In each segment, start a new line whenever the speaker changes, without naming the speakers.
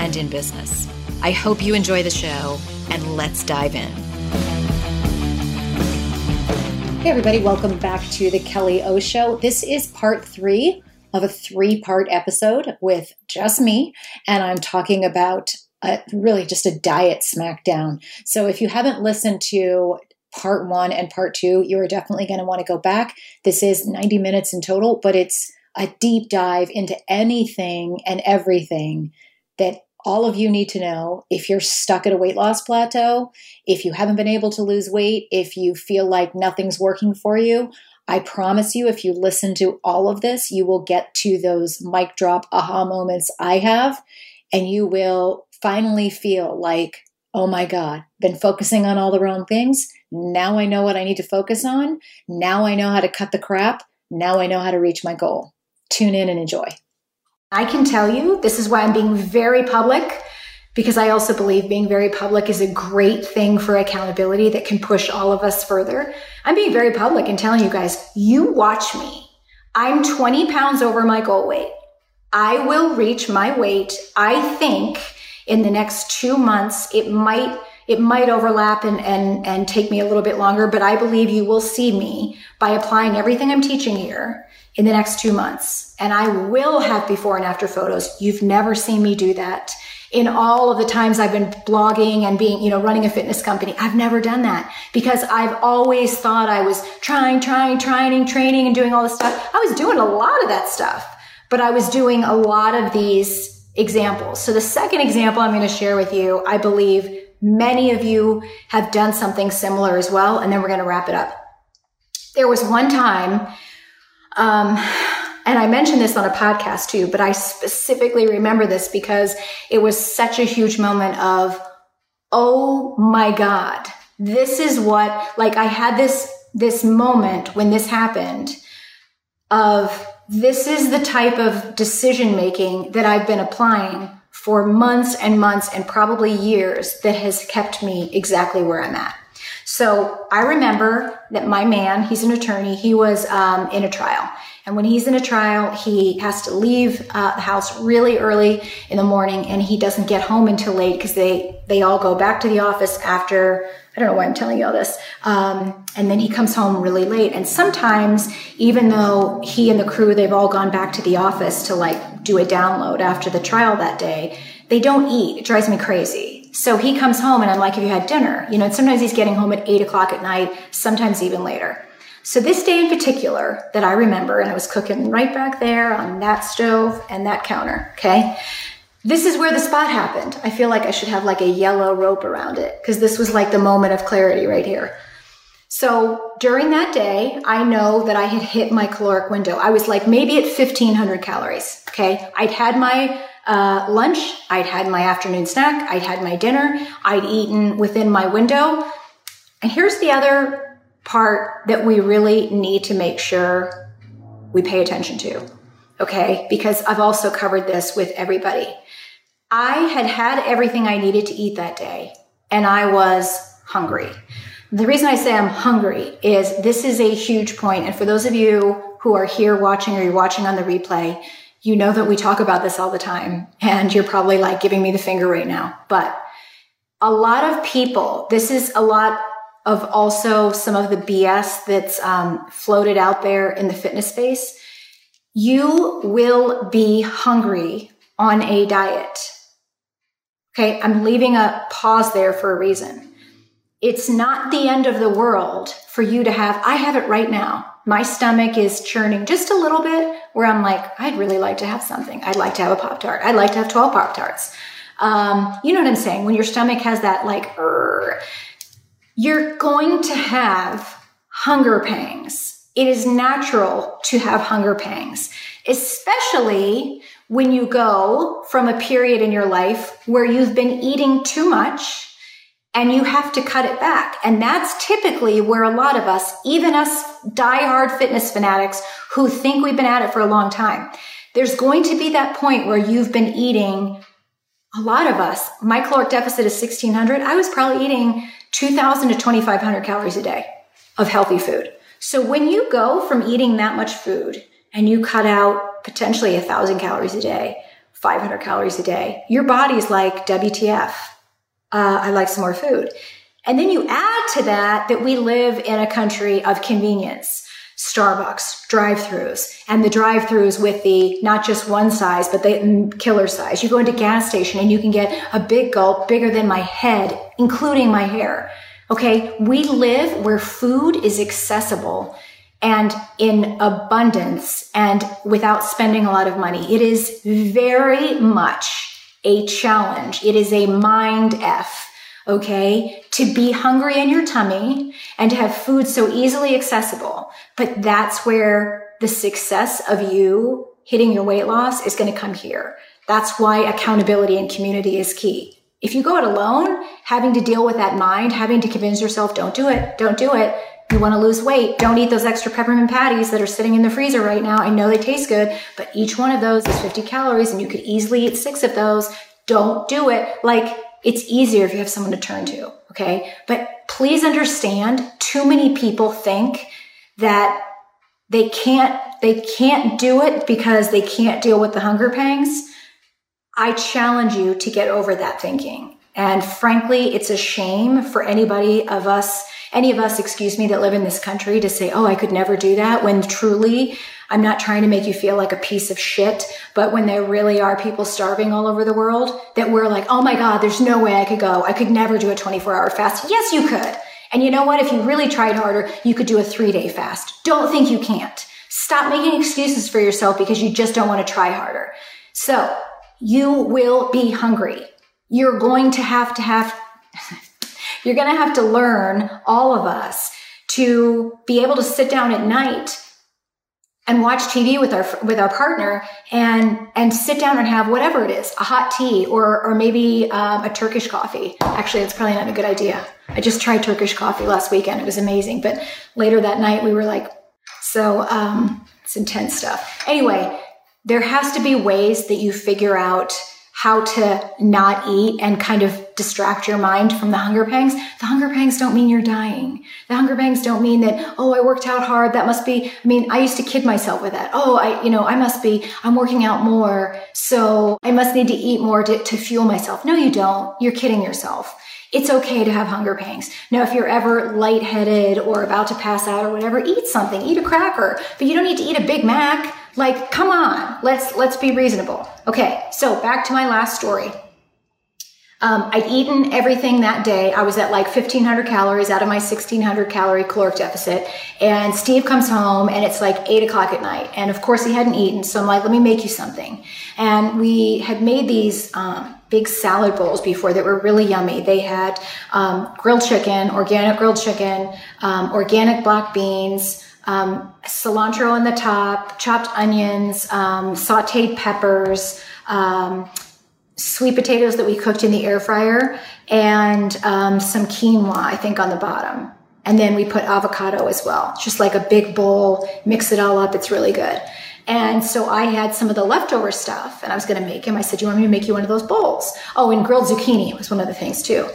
and in business. I hope you enjoy the show, and let's dive in. Hey, everybody, welcome back to the Kelly O Show. This is part three of a three part episode with just me, and I'm talking about a, really just a diet smackdown. So if you haven't listened to part one and part two, you are definitely going to want to go back. This is 90 minutes in total, but it's a deep dive into anything and everything that all of you need to know if you're stuck at a weight loss plateau, if you haven't been able to lose weight, if you feel like nothing's working for you. I promise you, if you listen to all of this, you will get to those mic drop aha moments I have, and you will finally feel like, oh my God, been focusing on all the wrong things. Now I know what I need to focus on. Now I know how to cut the crap. Now I know how to reach my goal. Tune in and enjoy. I can tell you, this is why I'm being very public, because I also believe being very public is a great thing for accountability that can push all of us further. I'm being very public and telling you guys, you watch me. I'm 20 pounds over my goal weight. I will reach my weight. I think in the next two months, it might it might overlap and, and, and take me a little bit longer, but I believe you will see me by applying everything I'm teaching here in the next two months. And I will have before and after photos. You've never seen me do that. In all of the times I've been blogging and being, you know, running a fitness company, I've never done that because I've always thought I was trying, trying, trying, training and doing all this stuff. I was doing a lot of that stuff, but I was doing a lot of these examples. So the second example I'm going to share with you, I believe many of you have done something similar as well. And then we're going to wrap it up. There was one time um, and I mentioned this on a podcast too, but I specifically remember this because it was such a huge moment of, oh my God, this is what, like I had this, this moment when this happened of this is the type of decision making that I've been applying for months and months and probably years that has kept me exactly where I'm at. So I remember that my man, he's an attorney, he was um, in a trial. And when he's in a trial, he has to leave uh, the house really early in the morning and he doesn't get home until late because they, they all go back to the office after, I don't know why I'm telling you all this. Um, and then he comes home really late. And sometimes, even though he and the crew, they've all gone back to the office to like do a download after the trial that day, they don't eat. It drives me crazy so he comes home and I'm like, have you had dinner? You know, and sometimes he's getting home at eight o'clock at night, sometimes even later. So this day in particular that I remember, and I was cooking right back there on that stove and that counter, okay? This is where the spot happened. I feel like I should have like a yellow rope around it because this was like the moment of clarity right here. So during that day, I know that I had hit my caloric window. I was like maybe at 1500 calories. Okay. I'd had my uh, lunch. I'd had my afternoon snack. I'd had my dinner. I'd eaten within my window. And here's the other part that we really need to make sure we pay attention to. Okay. Because I've also covered this with everybody. I had had everything I needed to eat that day and I was hungry. The reason I say I'm hungry is this is a huge point, and for those of you who are here watching or you're watching on the replay, you know that we talk about this all the time, and you're probably like giving me the finger right now. But a lot of people, this is a lot of also some of the BS that's um, floated out there in the fitness space. You will be hungry on a diet. Okay, I'm leaving a pause there for a reason. It's not the end of the world for you to have, I have it right now. My stomach is churning just a little bit where I'm like, I'd really like to have something. I'd like to have a Pop Tart. I'd like to have 12 Pop Tarts. Um, you know what I'm saying? When your stomach has that like, you're going to have hunger pangs. It is natural to have hunger pangs, especially when you go from a period in your life where you've been eating too much and you have to cut it back. And that's typically where a lot of us, even us diehard fitness fanatics who think we've been at it for a long time, there's going to be that point where you've been eating a lot of us, my caloric deficit is 1600. I was probably eating 2000 to 2500 calories a day of healthy food. So when you go from eating that much food and you cut out potentially a thousand calories a day, 500 calories a day, your body's like, WTF, uh, I like some more food. And then you add to that that we live in a country of convenience. Starbucks drive-throughs and the drive-throughs with the not just one size but the killer size. You go into gas station and you can get a big gulp bigger than my head, including my hair. Okay, we live where food is accessible and in abundance and without spending a lot of money. It is very much a challenge. It is a mind F okay? To be hungry in your tummy and to have food so easily accessible. But that's where the success of you hitting your weight loss is going to come here. That's why accountability and community is key. If you go it alone, having to deal with that mind, having to convince yourself, don't do it, don't do it. You want to lose weight. Don't eat those extra peppermint patties that are sitting in the freezer right now. I know they taste good, but each one of those is 50 calories and you could easily eat six of those. Don't do it. Like it's easier if you have someone to turn to. Okay. But please understand too many people think that they can't, they can't do it because they can't deal with the hunger pangs. I challenge you to get over that thinking. And frankly, it's a shame for anybody of us, any of us, excuse me, that live in this country to say, Oh, I could never do that when truly I'm not trying to make you feel like a piece of shit, but when there really are people starving all over the world, that we're like, oh my God, there's no way I could go. I could never do a 24 hour fast. Yes, you could. And you know what? If you really tried harder, you could do a three day fast. Don't think you can't. Stop making excuses for yourself because you just don't want to try harder. So you will be hungry. You're going to have to have, you're going to have to learn, all of us, to be able to sit down at night and watch TV with our with our partner and and sit down and have whatever it is, a hot tea or or maybe um, a Turkish coffee. Actually, it's probably not a good idea. I just tried Turkish coffee last weekend. It was amazing, but later that night we were like, so um, it's intense stuff. Anyway, there has to be ways that you figure out how to not eat and kind of distract your mind from the hunger pangs. The hunger pangs don't mean you're dying. The hunger pangs don't mean that, oh, I worked out hard. That must be, I mean, I used to kid myself with that. Oh, I, you know, I must be, I'm working out more. So I must need to eat more to, to fuel myself. No, you don't. You're kidding yourself. It's okay to have hunger pangs. Now, if you're ever lightheaded or about to pass out or whatever, eat something, eat a cracker, but you don't need to eat a Big Mac. Like, come on, let's, let's be reasonable. Okay. So back to my last story. Um, I'd eaten everything that day. I was at like 1500 calories out of my 1600 calorie caloric deficit. And Steve comes home and it's like eight o'clock at night. And of course he hadn't eaten. So I'm like, let me make you something. And we had made these, um, big salad bowls before that were really yummy. They had um, grilled chicken, organic grilled chicken, um, organic black beans, um, cilantro on the top, chopped onions, um, sauteed peppers, um, sweet potatoes that we cooked in the air fryer, and um, some quinoa, I think, on the bottom. And then we put avocado as well. just like a big bowl, mix it all up. It's really good. And so I had some of the leftover stuff and I was going to make him. I said, Do you want me to make you one of those bowls? Oh, and grilled zucchini was one of the things too.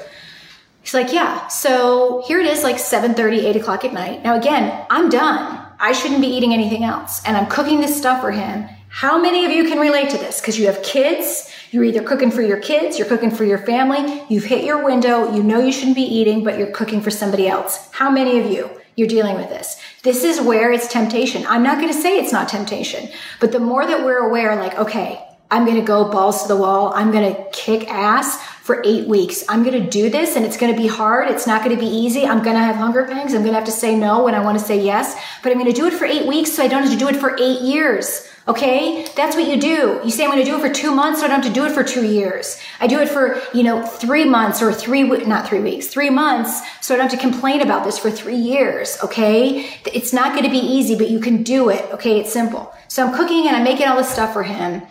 He's like, yeah. So here it is, like 7:30, 8 o'clock at night. Now again, I'm done. I shouldn't be eating anything else. And I'm cooking this stuff for him. How many of you can relate to this? Because you have kids, you're either cooking for your kids, you're cooking for your family, you've hit your window, you know you shouldn't be eating, but you're cooking for somebody else. How many of you? You're dealing with this. This is where it's temptation. I'm not going to say it's not temptation, but the more that we're aware, like, okay, I'm going to go balls to the wall. I'm going to kick ass for eight weeks. I'm going to do this and it's going to be hard. It's not going to be easy. I'm going to have hunger pangs. I'm going to have to say no when I want to say yes, but I'm going to do it for eight weeks so I don't have to do it for eight years. Okay? That's what you do. You say, I'm going to do it for two months, so I don't have to do it for two years. I do it for, you know, three months or three, not three weeks, three months, so I don't have to complain about this for three years. Okay? It's not going to be easy, but you can do it. Okay? It's simple. So I'm cooking and I'm making all this stuff for him.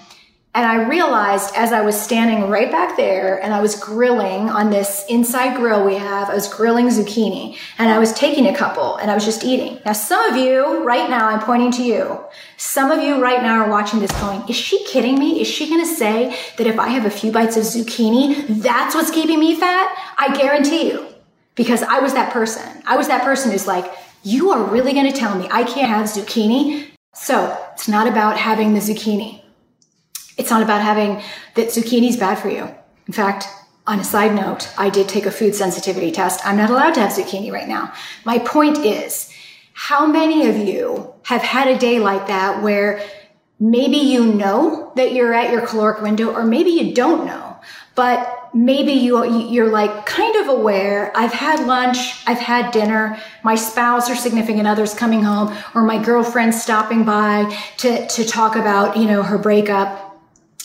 And I realized as I was standing right back there and I was grilling on this inside grill we have, I was grilling zucchini and I was taking a couple and I was just eating. Now, some of you right now, I'm pointing to you. Some of you right now are watching this going, is she kidding me? Is she going to say that if I have a few bites of zucchini, that's what's keeping me fat? I guarantee you because I was that person. I was that person who's like, you are really going to tell me I can't have zucchini? So it's not about having the zucchini. It's not about having that zucchini is bad for you. In fact, on a side note, I did take a food sensitivity test. I'm not allowed to have zucchini right now. My point is, how many of you have had a day like that where maybe you know that you're at your caloric window or maybe you don't know, but maybe you, you're like kind of aware. I've had lunch. I've had dinner. My spouse or significant others coming home or my girlfriend stopping by to, to talk about, you know, her breakup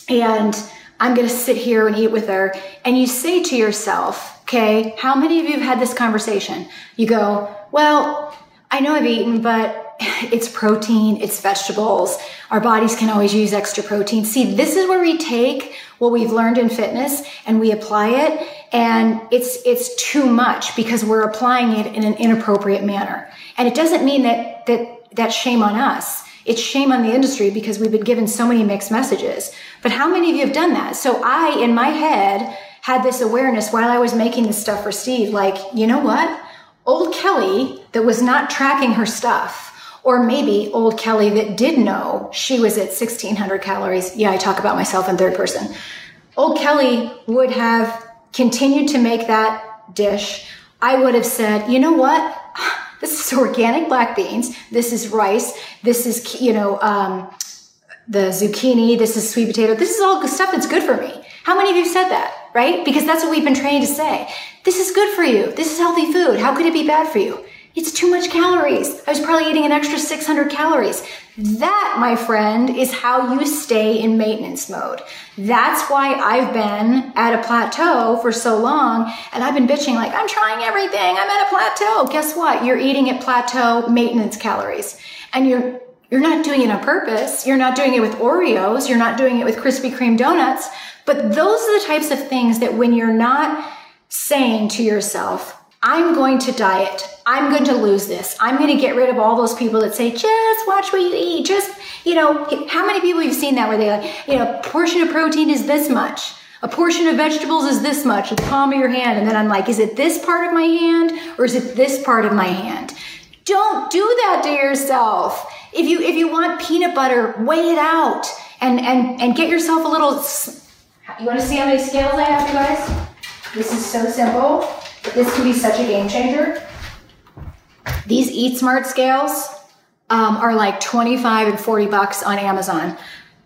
and I'm going to sit here and eat with her. And you say to yourself, okay, how many of you have had this conversation? You go, well, I know I've eaten, but it's protein, it's vegetables. Our bodies can always use extra protein. See, this is where we take what we've learned in fitness and we apply it and it's it's too much because we're applying it in an inappropriate manner. And it doesn't mean that that that's shame on us. It's shame on the industry because we've been given so many mixed messages. But how many of you have done that? So I, in my head, had this awareness while I was making this stuff for Steve, like, you know what? Old Kelly that was not tracking her stuff, or maybe old Kelly that did know she was at 1600 calories. Yeah, I talk about myself in third person. Old Kelly would have continued to make that dish. I would have said, you know what? This is organic black beans. This is rice. This is, you know, um, the zucchini. This is sweet potato. This is all stuff that's good for me. How many of you said that, right? Because that's what we've been trained to say. This is good for you. This is healthy food. How could it be bad for you? It's too much calories. I was probably eating an extra 600 calories. That, my friend, is how you stay in maintenance mode. That's why I've been at a plateau for so long and I've been bitching like, I'm trying everything. I'm at a plateau. Guess what? You're eating at plateau maintenance calories and you're you're not doing it on purpose. You're not doing it with Oreos. You're not doing it with Krispy Kreme donuts. But those are the types of things that when you're not saying to yourself, I'm going to diet. I'm going to lose this. I'm going to get rid of all those people that say, just watch what you eat. Just, you know, how many people you've seen that where they like, you know, a portion of protein is this much. A portion of vegetables is this much, the palm of your hand. And then I'm like, is it this part of my hand or is it this part of my hand? Don't do that to yourself. If you, if you want peanut butter, weigh it out and, and, and get yourself a little, you want to see how many scales I have, you guys? This is so simple. This can be such a game changer. These Eat Smart scales um, are like 25 and 40 bucks on Amazon.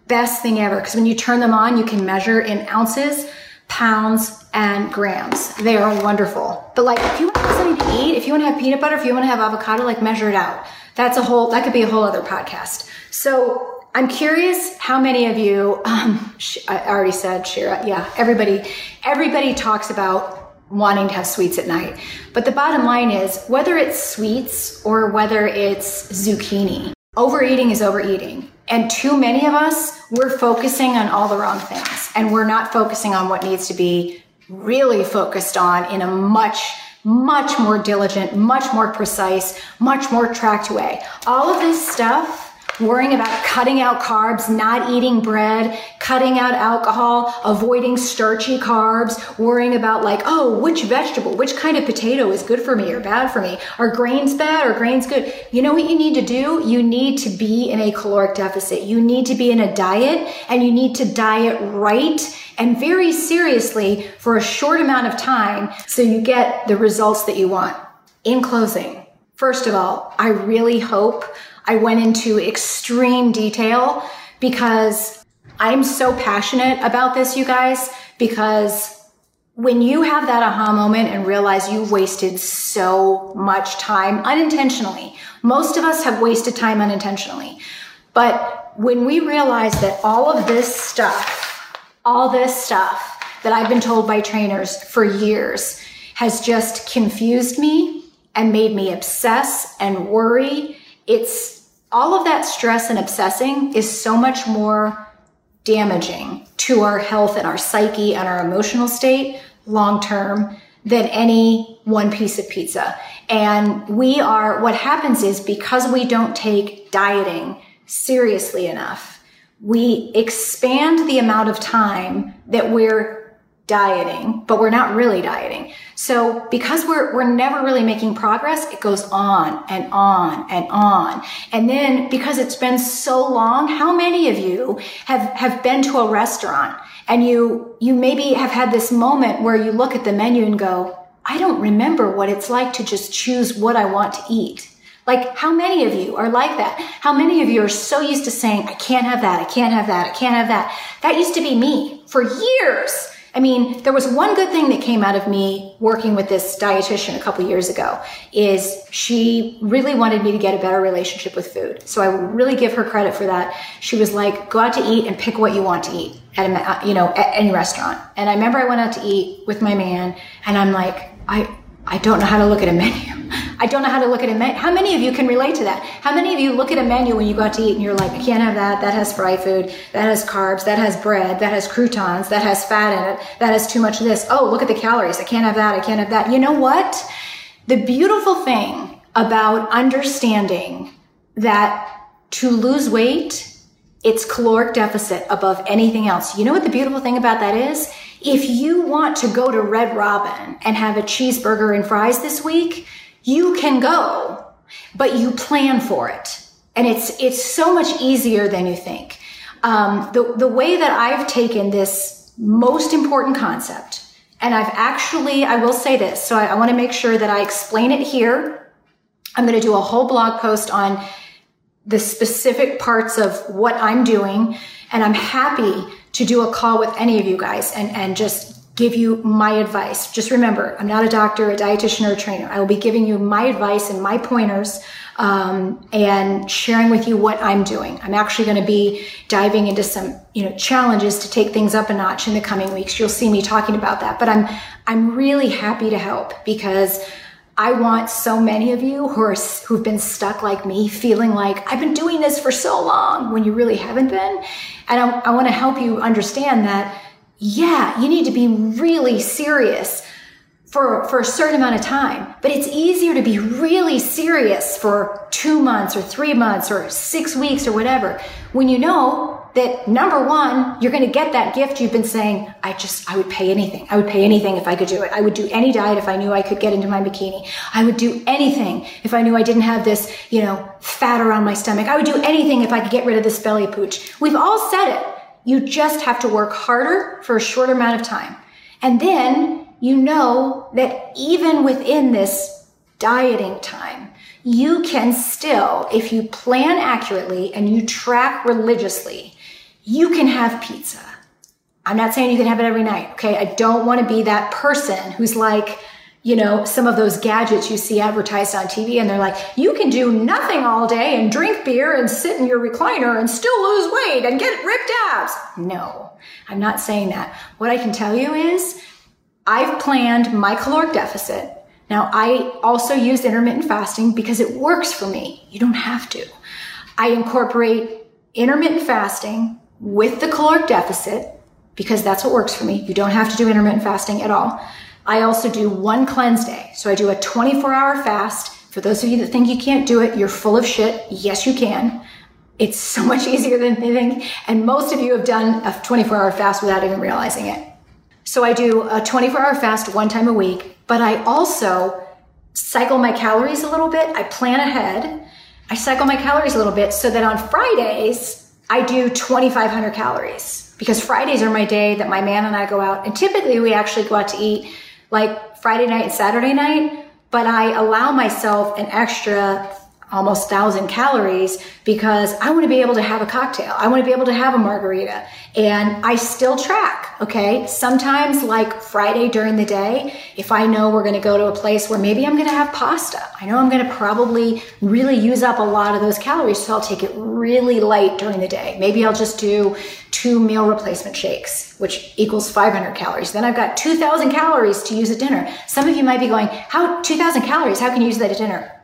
Best thing ever because when you turn them on, you can measure in ounces, pounds, and grams. They are wonderful. But like, if you want to have something to eat, if you want to have peanut butter, if you want to have avocado, like measure it out. That's a whole. That could be a whole other podcast. So I'm curious how many of you. Um, I already said Shira. Yeah, everybody. Everybody talks about wanting to have sweets at night. But the bottom line is whether it's sweets or whether it's zucchini, overeating is overeating. And too many of us, we're focusing on all the wrong things and we're not focusing on what needs to be really focused on in a much much more diligent, much more precise, much more tracked way. All of this stuff worrying about cutting out carbs, not eating bread, cutting out alcohol, avoiding starchy carbs, worrying about like, oh, which vegetable, which kind of potato is good for me or bad for me? Are grains bad or grains good? You know what you need to do? You need to be in a caloric deficit. You need to be in a diet and you need to diet right and very seriously for a short amount of time so you get the results that you want. In closing, first of all, I really hope I went into extreme detail because I'm so passionate about this, you guys, because when you have that aha moment and realize you've wasted so much time unintentionally, most of us have wasted time unintentionally. But when we realize that all of this stuff, all this stuff that I've been told by trainers for years has just confused me and made me obsess and worry it's all of that stress and obsessing is so much more damaging to our health and our psyche and our emotional state long term than any one piece of pizza. And we are, what happens is because we don't take dieting seriously enough, we expand the amount of time that we're dieting, but we're not really dieting. So because we're, we're never really making progress, it goes on and on and on. And then because it's been so long, how many of you have, have been to a restaurant and you, you maybe have had this moment where you look at the menu and go, I don't remember what it's like to just choose what I want to eat. Like, how many of you are like that? How many of you are so used to saying, I can't have that, I can't have that, I can't have that? That used to be me for years. I mean, there was one good thing that came out of me working with this dietitian a couple years ago is she really wanted me to get a better relationship with food. So I really give her credit for that. She was like, go out to eat and pick what you want to eat at a, uh, you know, at any restaurant. And I remember I went out to eat with my man and I'm like, I, I don't know how to look at a menu. I don't know how to look at a menu. How many of you can relate to that? How many of you look at a menu when you go out to eat and you're like, I can't have that. That has fried food. That has carbs. That has bread. That has croutons. That has fat in it. That has too much of this. Oh, look at the calories. I can't have that. I can't have that. You know what? The beautiful thing about understanding that to lose weight, it's caloric deficit above anything else. You know what the beautiful thing about that is? If you want to go to Red Robin and have a cheeseburger and fries this week, you can go, but you plan for it. And it's, it's so much easier than you think. Um, the, the way that I've taken this most important concept, and I've actually, I will say this, so I, I want to make sure that I explain it here. I'm going to do a whole blog post on the specific parts of what I'm doing. And I'm happy to do a call with any of you guys and, and just give you my advice. Just remember, I'm not a doctor, a dietitian, or a trainer. I will be giving you my advice and my pointers um, and sharing with you what I'm doing. I'm actually going to be diving into some, you know, challenges to take things up a notch in the coming weeks. You'll see me talking about that. But I'm I'm really happy to help because I want so many of you who are who've been stuck like me, feeling like I've been doing this for so long when you really haven't been, and I, I want to help you understand that yeah, you need to be really serious for, for a certain amount of time. But it's easier to be really serious for two months or three months or six weeks or whatever when you know that number one, you're going to get that gift you've been saying, I just, I would pay anything. I would pay anything if I could do it. I would do any diet if I knew I could get into my bikini. I would do anything if I knew I didn't have this, you know, fat around my stomach. I would do anything if I could get rid of this belly pooch. We've all said it. You just have to work harder for a shorter amount of time. And then you know that even within this dieting time, you can still, if you plan accurately and you track religiously, you can have pizza. I'm not saying you can have it every night, okay? I don't want to be that person who's like, you know, some of those gadgets you see advertised on TV and they're like, you can do nothing all day and drink beer and sit in your recliner and still lose weight and get ripped abs. No, I'm not saying that. What I can tell you is I've planned my caloric deficit. Now, I also use intermittent fasting because it works for me. You don't have to. I incorporate intermittent fasting with the caloric deficit because that's what works for me. You don't have to do intermittent fasting at all. I also do one cleanse day. So I do a 24 hour fast. For those of you that think you can't do it, you're full of shit. Yes, you can. It's so much easier than they think. And most of you have done a 24 hour fast without even realizing it. So I do a 24 hour fast one time a week, but I also cycle my calories a little bit. I plan ahead. I cycle my calories a little bit so that on Fridays, I do 2,500 calories because Fridays are my day that my man and I go out. And typically we actually go out to eat like Friday night and Saturday night, but I allow myself an extra almost thousand calories because I want to be able to have a cocktail. I want to be able to have a margarita and I still track. Okay. Sometimes like Friday during the day, if I know we're going to go to a place where maybe I'm going to have pasta, I know I'm going to probably really use up a lot of those calories. So I'll take it really light during the day. Maybe I'll just do two meal replacement shakes, which equals 500 calories. Then I've got 2000 calories to use at dinner. Some of you might be going, how 2000 calories? How can you use that at dinner?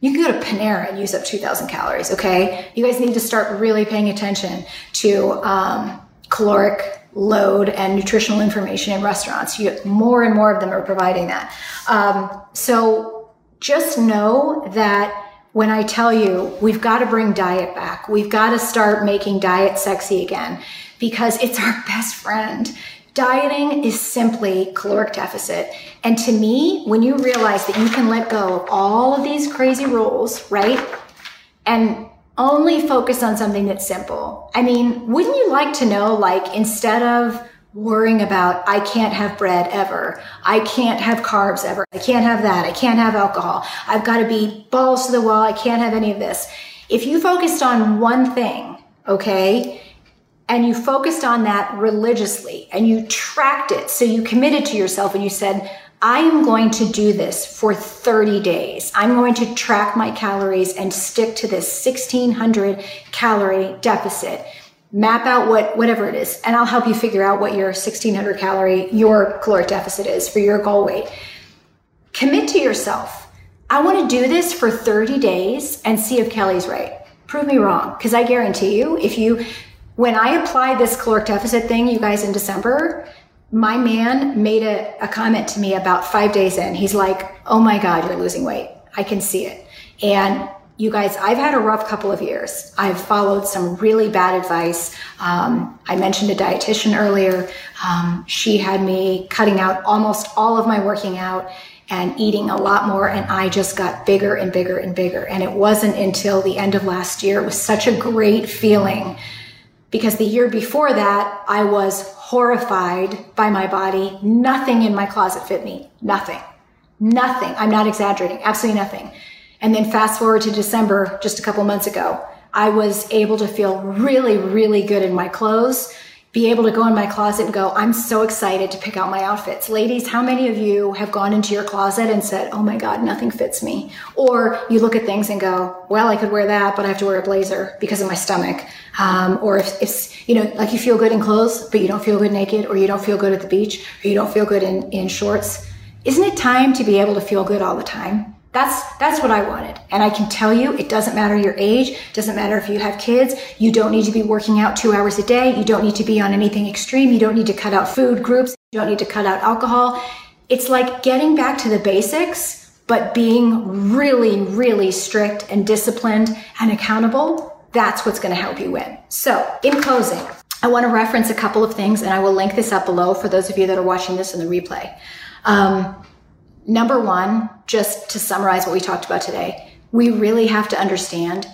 You can go to Panera and use up 2,000 calories, okay? You guys need to start really paying attention to um, caloric load and nutritional information in restaurants. You more and more of them are providing that. Um, so just know that when I tell you we've got to bring diet back, we've got to start making diet sexy again because it's our best friend. Dieting is simply caloric deficit. And to me, when you realize that you can let go of all of these crazy rules, right? And only focus on something that's simple. I mean, wouldn't you like to know, like, instead of worrying about, I can't have bread ever. I can't have carbs ever. I can't have that. I can't have alcohol. I've got to be balls to the wall. I can't have any of this. If you focused on one thing, okay, and you focused on that religiously and you tracked it. So you committed to yourself and you said, I am going to do this for 30 days. I'm going to track my calories and stick to this 1600 calorie deficit. Map out what whatever it is, and I'll help you figure out what your 1600 calorie your caloric deficit is for your goal weight. Commit to yourself. I want to do this for 30 days and see if Kelly's right. Prove me wrong, because I guarantee you, if you when I applied this caloric deficit thing, you guys, in December, my man made a, a comment to me about five days in. He's like, Oh my God, you're losing weight. I can see it. And you guys, I've had a rough couple of years. I've followed some really bad advice. Um, I mentioned a dietitian earlier. Um, she had me cutting out almost all of my working out and eating a lot more. And I just got bigger and bigger and bigger. And it wasn't until the end of last year. It was such a great feeling because the year before that, I was horrified by my body. Nothing in my closet fit me. Nothing. Nothing. I'm not exaggerating. Absolutely nothing. And then fast forward to December, just a couple months ago, I was able to feel really, really good in my clothes be able to go in my closet and go, I'm so excited to pick out my outfits. Ladies, how many of you have gone into your closet and said, Oh my God, nothing fits me? Or you look at things and go, Well, I could wear that, but I have to wear a blazer because of my stomach. Um, or if, if, you know, like you feel good in clothes, but you don't feel good naked, or you don't feel good at the beach, or you don't feel good in, in shorts. Isn't it time to be able to feel good all the time? That's, that's what I wanted. And I can tell you, it doesn't matter your age, doesn't matter if you have kids, you don't need to be working out two hours a day, you don't need to be on anything extreme, you don't need to cut out food groups, you don't need to cut out alcohol. It's like getting back to the basics, but being really, really strict and disciplined and accountable. That's what's going to help you win. So, in closing, I want to reference a couple of things, and I will link this up below for those of you that are watching this in the replay. Um, Number one, just to summarize what we talked about today, we really have to understand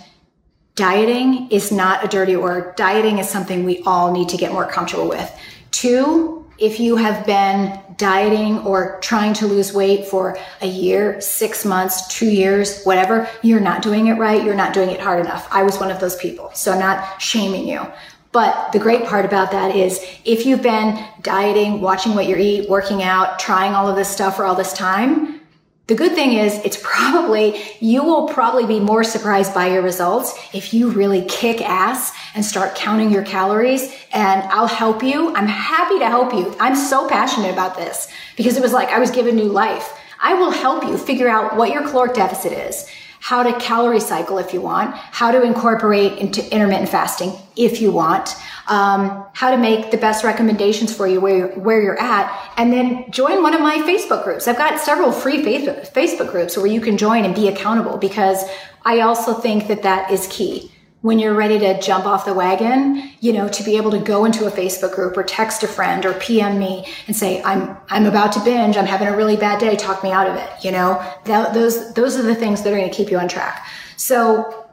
dieting is not a dirty word. Dieting is something we all need to get more comfortable with. Two, if you have been dieting or trying to lose weight for a year, six months, two years, whatever, you're not doing it right. You're not doing it hard enough. I was one of those people. So I'm not shaming you. But the great part about that is if you've been dieting, watching what you eat, working out, trying all of this stuff for all this time, the good thing is it's probably, you will probably be more surprised by your results if you really kick ass and start counting your calories and I'll help you. I'm happy to help you. I'm so passionate about this because it was like I was given new life. I will help you figure out what your caloric deficit is how to calorie cycle if you want, how to incorporate into intermittent fasting if you want, um, how to make the best recommendations for you where you're, where you're at, and then join one of my Facebook groups. I've got several free Facebook, Facebook groups where you can join and be accountable because I also think that that is key. When you're ready to jump off the wagon, you know, to be able to go into a Facebook group or text a friend or PM me and say, I'm, I'm about to binge. I'm having a really bad day. Talk me out of it. You know, that, those, those are the things that are going to keep you on track. So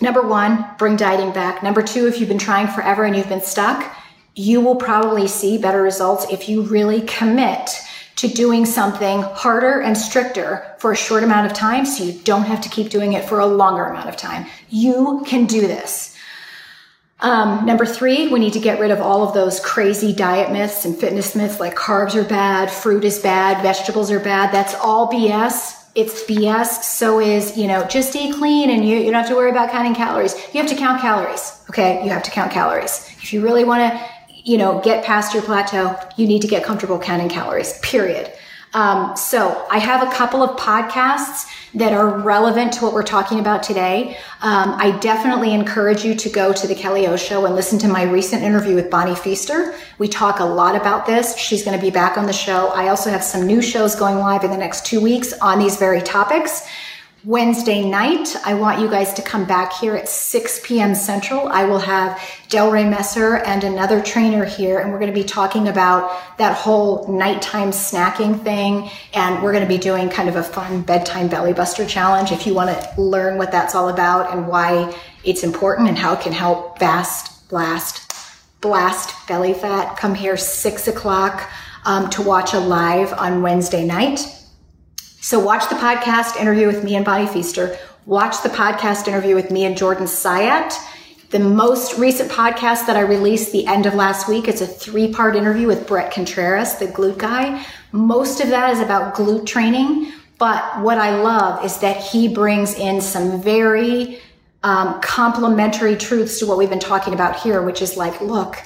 number one, bring dieting back. Number two, if you've been trying forever and you've been stuck, you will probably see better results if you really commit to doing something harder and stricter for a short amount of time so you don't have to keep doing it for a longer amount of time. You can do this. Um, number three, we need to get rid of all of those crazy diet myths and fitness myths like carbs are bad, fruit is bad, vegetables are bad. That's all BS. It's BS. So is, you know, just eat clean and you, you don't have to worry about counting calories. You have to count calories. Okay. You have to count calories. If you really want to you know, get past your plateau, you need to get comfortable counting calories, period. Um, so I have a couple of podcasts that are relevant to what we're talking about today. Um, I definitely encourage you to go to the Kelly O Show and listen to my recent interview with Bonnie Feaster. We talk a lot about this. She's going to be back on the show. I also have some new shows going live in the next two weeks on these very topics. Wednesday night, I want you guys to come back here at 6 p.m. Central. I will have Delray Messer and another trainer here, and we're going to be talking about that whole nighttime snacking thing. And we're going to be doing kind of a fun bedtime belly buster challenge. If you want to learn what that's all about and why it's important and how it can help fast, blast, blast belly fat, come here six o'clock um, to watch a live on Wednesday night. So watch the podcast interview with me and Bonnie Feaster. Watch the podcast interview with me and Jordan Syatt. The most recent podcast that I released the end of last week, it's a three part interview with Bret Contreras, the glute guy. Most of that is about glute training. But what I love is that he brings in some very um, complementary truths to what we've been talking about here, which is like, look,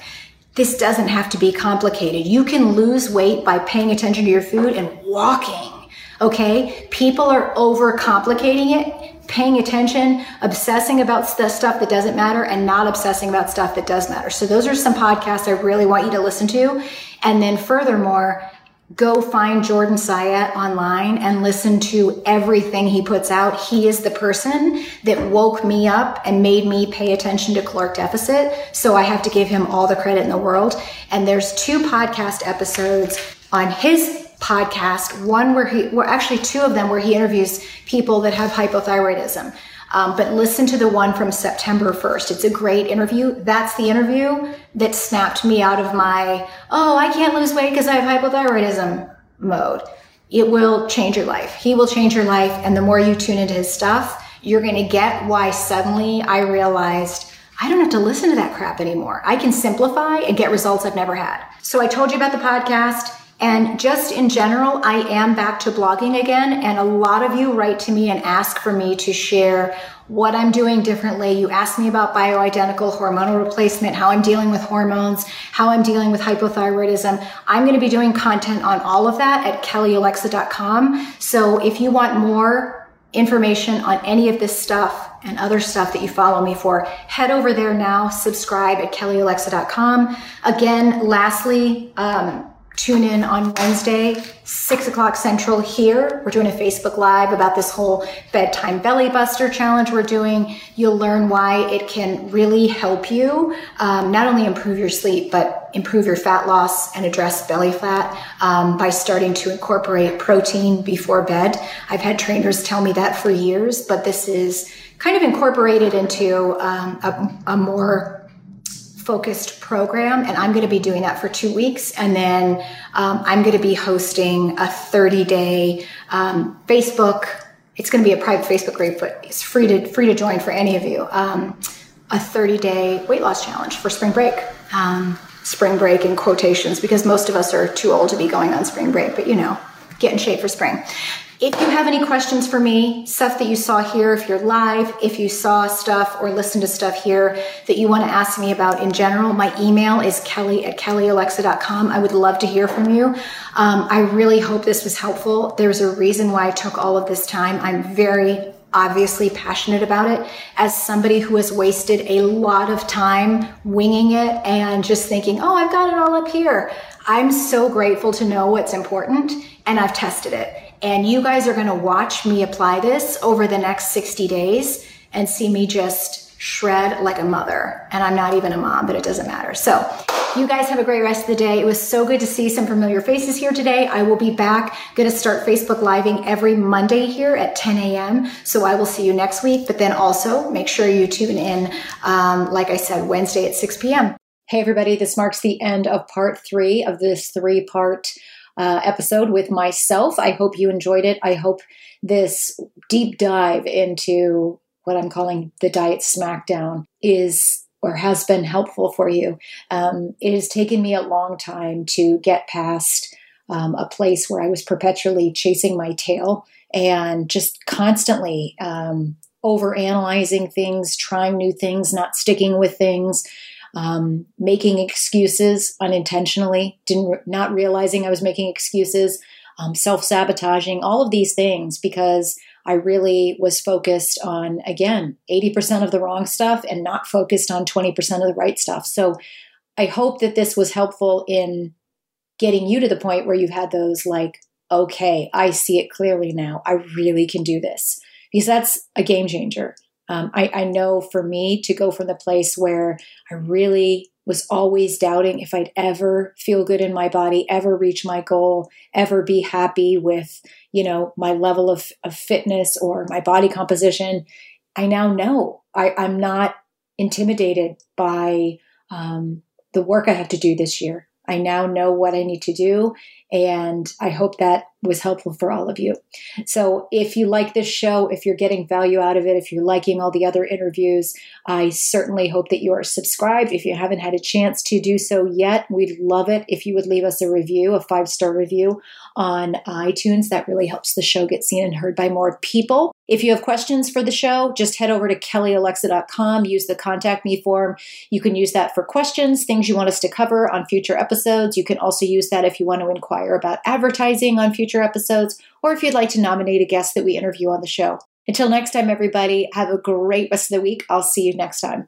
this doesn't have to be complicated. You can lose weight by paying attention to your food and walking Okay. People are overcomplicating it, paying attention, obsessing about the stuff that doesn't matter and not obsessing about stuff that does matter. So those are some podcasts I really want you to listen to. And then furthermore, go find Jordan Syatt online and listen to everything he puts out. He is the person that woke me up and made me pay attention to caloric deficit. So I have to give him all the credit in the world. And there's two podcast episodes on his podcast. One where he, well, actually two of them where he interviews people that have hypothyroidism. Um, but listen to the one from September 1st. It's a great interview. That's the interview that snapped me out of my, oh, I can't lose weight because I have hypothyroidism mode. It will change your life. He will change your life. And the more you tune into his stuff, you're going to get why suddenly I realized I don't have to listen to that crap anymore. I can simplify and get results I've never had. So I told you about the podcast. And just in general, I am back to blogging again. And a lot of you write to me and ask for me to share what I'm doing differently. You ask me about bioidentical hormonal replacement, how I'm dealing with hormones, how I'm dealing with hypothyroidism. I'm going to be doing content on all of that at kellyolexa.com. So if you want more information on any of this stuff and other stuff that you follow me for, head over there now, subscribe at kellyolexa.com. Again, lastly, um, tune in on Wednesday, six o'clock central here. We're doing a Facebook live about this whole bedtime belly buster challenge we're doing. You'll learn why it can really help you um, not only improve your sleep, but improve your fat loss and address belly fat um, by starting to incorporate protein before bed. I've had trainers tell me that for years, but this is kind of incorporated into um, a, a more focused program and i'm going to be doing that for two weeks and then um, i'm going to be hosting a 30 day um, facebook it's going to be a private facebook group but it's free to free to join for any of you um, a 30 day weight loss challenge for spring break. Um, spring break in quotations because most of us are too old to be going on spring break but you know get in shape for spring if you have any questions for me, stuff that you saw here, if you're live, if you saw stuff or listened to stuff here that you want to ask me about in general, my email is kelly at kellyolexa.com. I would love to hear from you. Um, I really hope this was helpful. There's a reason why I took all of this time. I'm very obviously passionate about it as somebody who has wasted a lot of time winging it and just thinking, oh, I've got it all up here. I'm so grateful to know what's important and I've tested it. And you guys are going to watch me apply this over the next 60 days and see me just shred like a mother. And I'm not even a mom, but it doesn't matter. So, you guys have a great rest of the day. It was so good to see some familiar faces here today. I will be back, going to start Facebook Living every Monday here at 10 a.m. So I will see you next week. But then also make sure you tune in, um, like I said, Wednesday at 6 p.m. Hey, everybody, this marks the end of part three of this three part uh, episode with myself. I hope you enjoyed it. I hope this deep dive into what I'm calling the diet smackdown is or has been helpful for you. Um, it has taken me a long time to get past um, a place where I was perpetually chasing my tail and just constantly um, over analyzing things, trying new things, not sticking with things. Um, making excuses unintentionally, didn't not realizing I was making excuses, um, self sabotaging, all of these things because I really was focused on, again, 80% of the wrong stuff and not focused on 20% of the right stuff. So I hope that this was helpful in getting you to the point where you've had those like, okay, I see it clearly now. I really can do this. Because that's a game changer. Um, I, I know for me to go from the place where I really was always doubting if I'd ever feel good in my body, ever reach my goal, ever be happy with, you know, my level of, of fitness or my body composition. I now know I, I'm not intimidated by um, the work I have to do this year. I now know what I need to do. And I hope that was helpful for all of you. So, if you like this show, if you're getting value out of it, if you're liking all the other interviews, I certainly hope that you are subscribed. If you haven't had a chance to do so yet, we'd love it if you would leave us a review, a five star review on iTunes. That really helps the show get seen and heard by more people. If you have questions for the show, just head over to kellyolexa.com, use the contact me form. You can use that for questions, things you want us to cover on future episodes. You can also use that if you want to inquire about advertising on future episodes, or if you'd like to nominate a guest that we interview on the show. Until next time, everybody, have a great rest of the week. I'll see you next time.